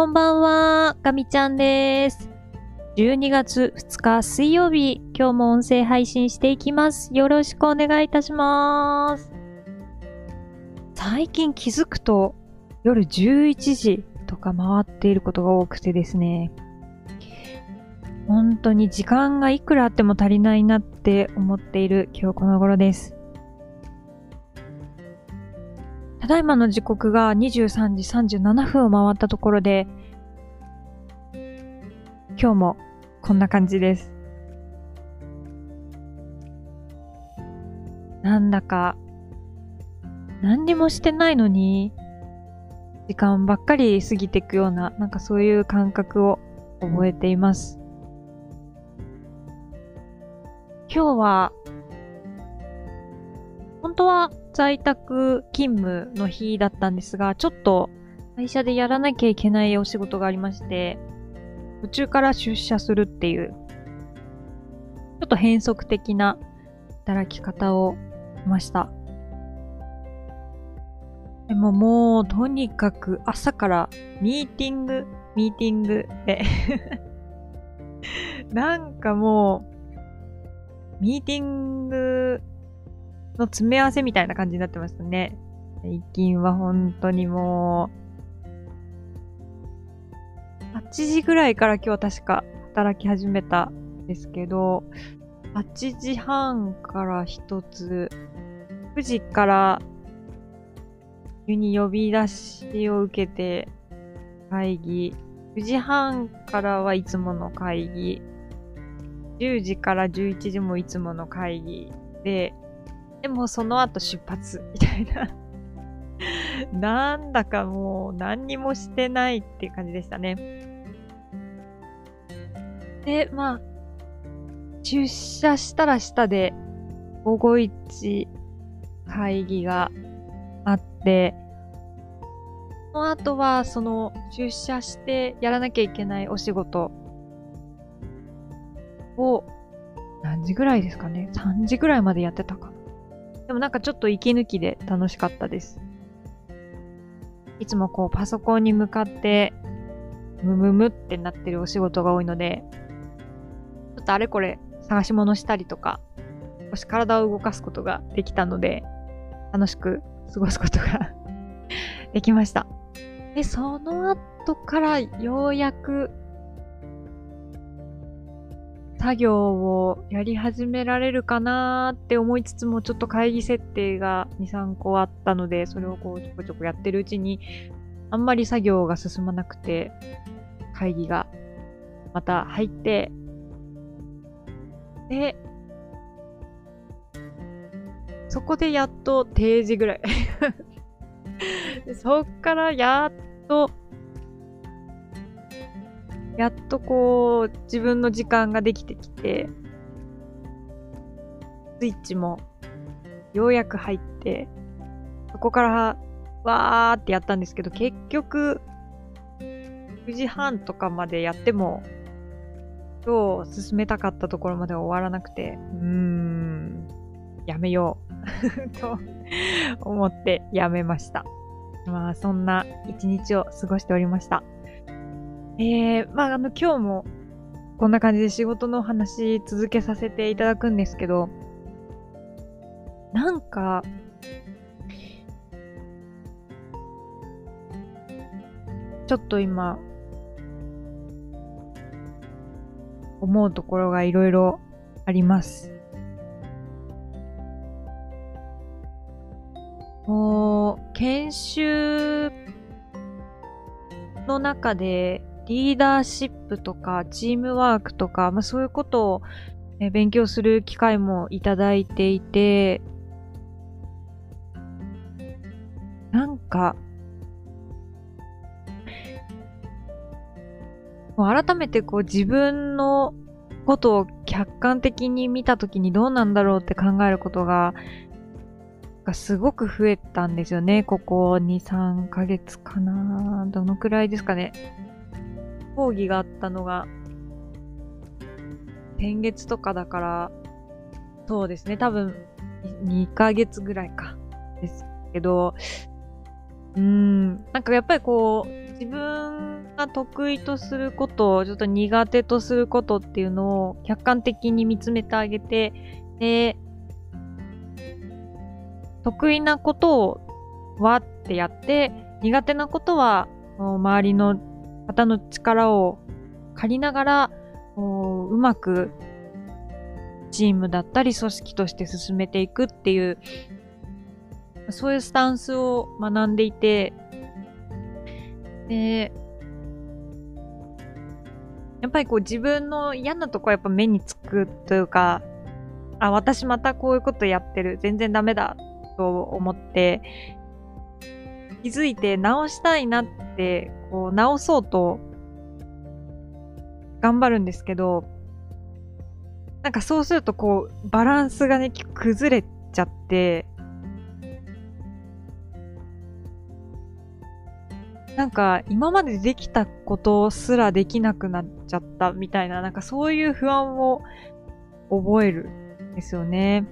こんばんは、ガミちゃんです。12月2日水曜日、今日も音声配信していきます。よろしくお願いいたします。最近気づくと夜11時とか回っていることが多くてですね。本当に時間がいくらあっても足りないなって思っている今日この頃です。だいまの時刻が23時37分を回ったところで、今日もこんな感じです。なんだか、何にもしてないのに、時間ばっかり過ぎていくような、なんかそういう感覚を覚えています。今日は、本当は在宅勤務の日だったんですが、ちょっと会社でやらなきゃいけないお仕事がありまして、途中から出社するっていう、ちょっと変則的な働き方をしました。でももう、とにかく朝からミーティング、ミーティングで なんかもう、ミーティングの詰め合わせみたいな感じになってましたね。最近は本当にもう、8時ぐらいから今日確か働き始めたんですけど、8時半から一つ、9時から急に呼び出しを受けて会議、9時半からはいつもの会議、10時から11時もいつもの会議で、でもその後出発 みたいななんだかもう何にもしてないっていう感じでしたね。で、まあ、出社したら下で午後一会議があって、その後はその出社してやらなきゃいけないお仕事を何時ぐらいですかね ?3 時ぐらいまでやってたかな。でもなんかちょっと息抜きで楽しかったです。いつもこうパソコンに向かってムムムってなってるお仕事が多いので、ちょっとあれこれ探し物したりとか、少し体を動かすことができたので、楽しく過ごすことが できました。で、その後からようやく作業をやり始められるかなーって思いつつも、ちょっと会議設定が2、3個あったので、それをこうちょこちょこやってるうちに、あんまり作業が進まなくて、会議がまた入って、で、そこでやっと定時ぐらい。そっからやっとやっとこう、自分の時間ができてきて、スイッチもようやく入って、そこからわーってやったんですけど、結局、9時半とかまでやっても、今日進めたかったところまで終わらなくて、うーん、やめよう と思ってやめました。まあ、そんな一日を過ごしておりました。えー、まあ、あの、今日もこんな感じで仕事の話続けさせていただくんですけど、なんか、ちょっと今、思うところがいろいろあります。もう、研修の中でリーダーシップとかチームワークとか、まあ、そういうことを、勉強する機会もいただいていて、なんか、もう改めてこう自分のことを客観的に見たときにどうなんだろうって考えることが、がすごく増えたんですよね。ここ2、3ヶ月かな。どのくらいですかね。講義があったのが、先月とかだから、そうですね、多分、2ヶ月ぐらいか。ですけど、うーん、なんかやっぱりこう、自分が得意とすることを、ちょっと苦手とすることっていうのを客観的に見つめてあげて、で、得意なことをわってやって、苦手なことは周りの方の力を借りながら、うまくチームだったり組織として進めていくっていう、そういうスタンスを学んでいて、で、やっぱりこう自分の嫌なとこはやっぱ目につくというか、あ、私またこういうことやってる。全然ダメだと思って、気づいて直したいなって、こう直そうと頑張るんですけど、なんかそうするとこうバランスがね、崩れちゃって、なんか今までできたことすらできなくなっちゃったみたいな、なんかそういう不安を覚えるんですよね。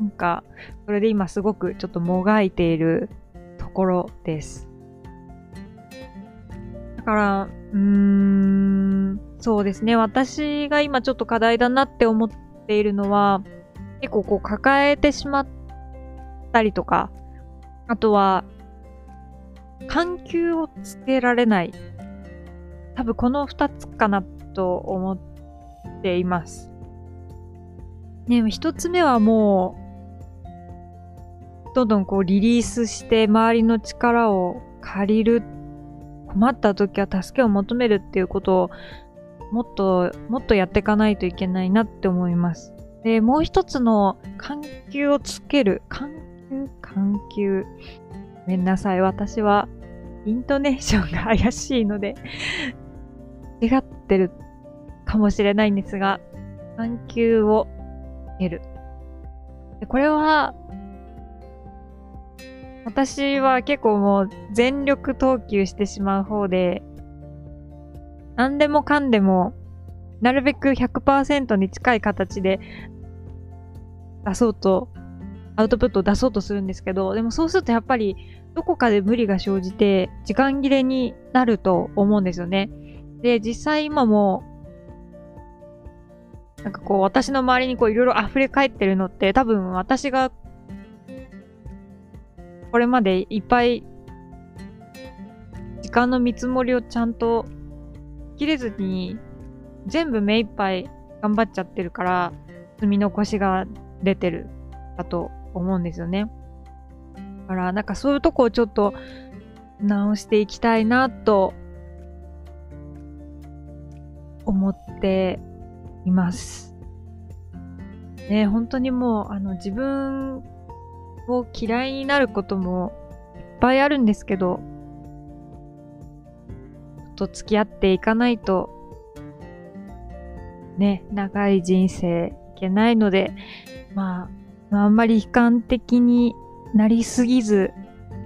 なんか、それで今すごくちょっともがいているころです。だから、うーん、そうですね。私が今ちょっと課題だなって思っているのは、結構こう抱えてしまったりとか、あとは、緩急をつけられない。多分この二つかなと思っています。ね、一つ目はもう、どんどんこうリリースして周りの力を借りる。困った時は助けを求めるっていうことをもっと、もっとやっていかないといけないなって思います。で、もう一つの緩急をつける。緩急緩急。ごめんなさい。私は、イントネーションが怪しいので 違ってるかもしれないんですが、緩急をつける。これは、私は結構もう全力投球してしまう方で、何でもかんでも、なるべく100%に近い形で出そうと、アウトプットを出そうとするんですけど、でもそうするとやっぱりどこかで無理が生じて時間切れになると思うんですよね。で、実際今も、なんかこう私の周りにこういろいろ溢れ返ってるのって多分私がこれまでいっぱい時間の見積もりをちゃんと切れずに全部目いっぱい頑張っちゃってるから積み残しが出てるだと思うんですよね。だからなんかそういうとこをちょっと直していきたいなと思っています。ね、本当にもうあの自分を嫌いになることもいっぱいあるんですけど、と付き合っていかないと、ね、長い人生いけないので、まあ、あんまり悲観的になりすぎず、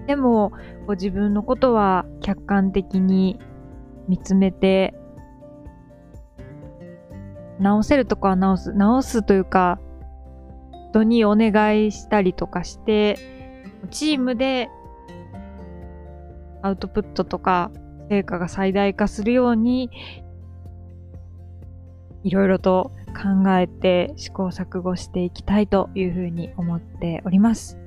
でも、こ自分のことは客観的に見つめて、直せるとこは直す。直すというか、人にお願いしたりとかして、チームでアウトプットとか成果が最大化するように、いろいろと考えて試行錯誤していきたいというふうに思っております。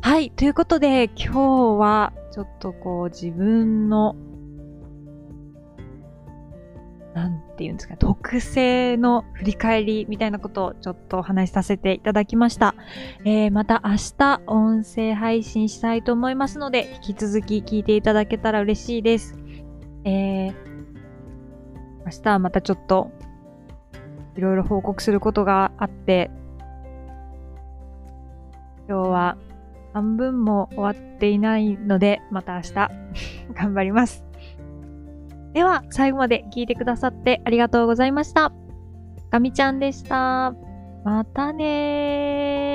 はい。ということで、今日はちょっとこう自分のなんて言うんですか、特性の振り返りみたいなことをちょっとお話しさせていただきました。えー、また明日音声配信したいと思いますので、引き続き聞いていただけたら嬉しいです。えー、明日はまたちょっといろいろ報告することがあって、今日は半分も終わっていないので、また明日頑張ります。では、最後まで聞いてくださってありがとうございました。ガミちゃんでした。またねー。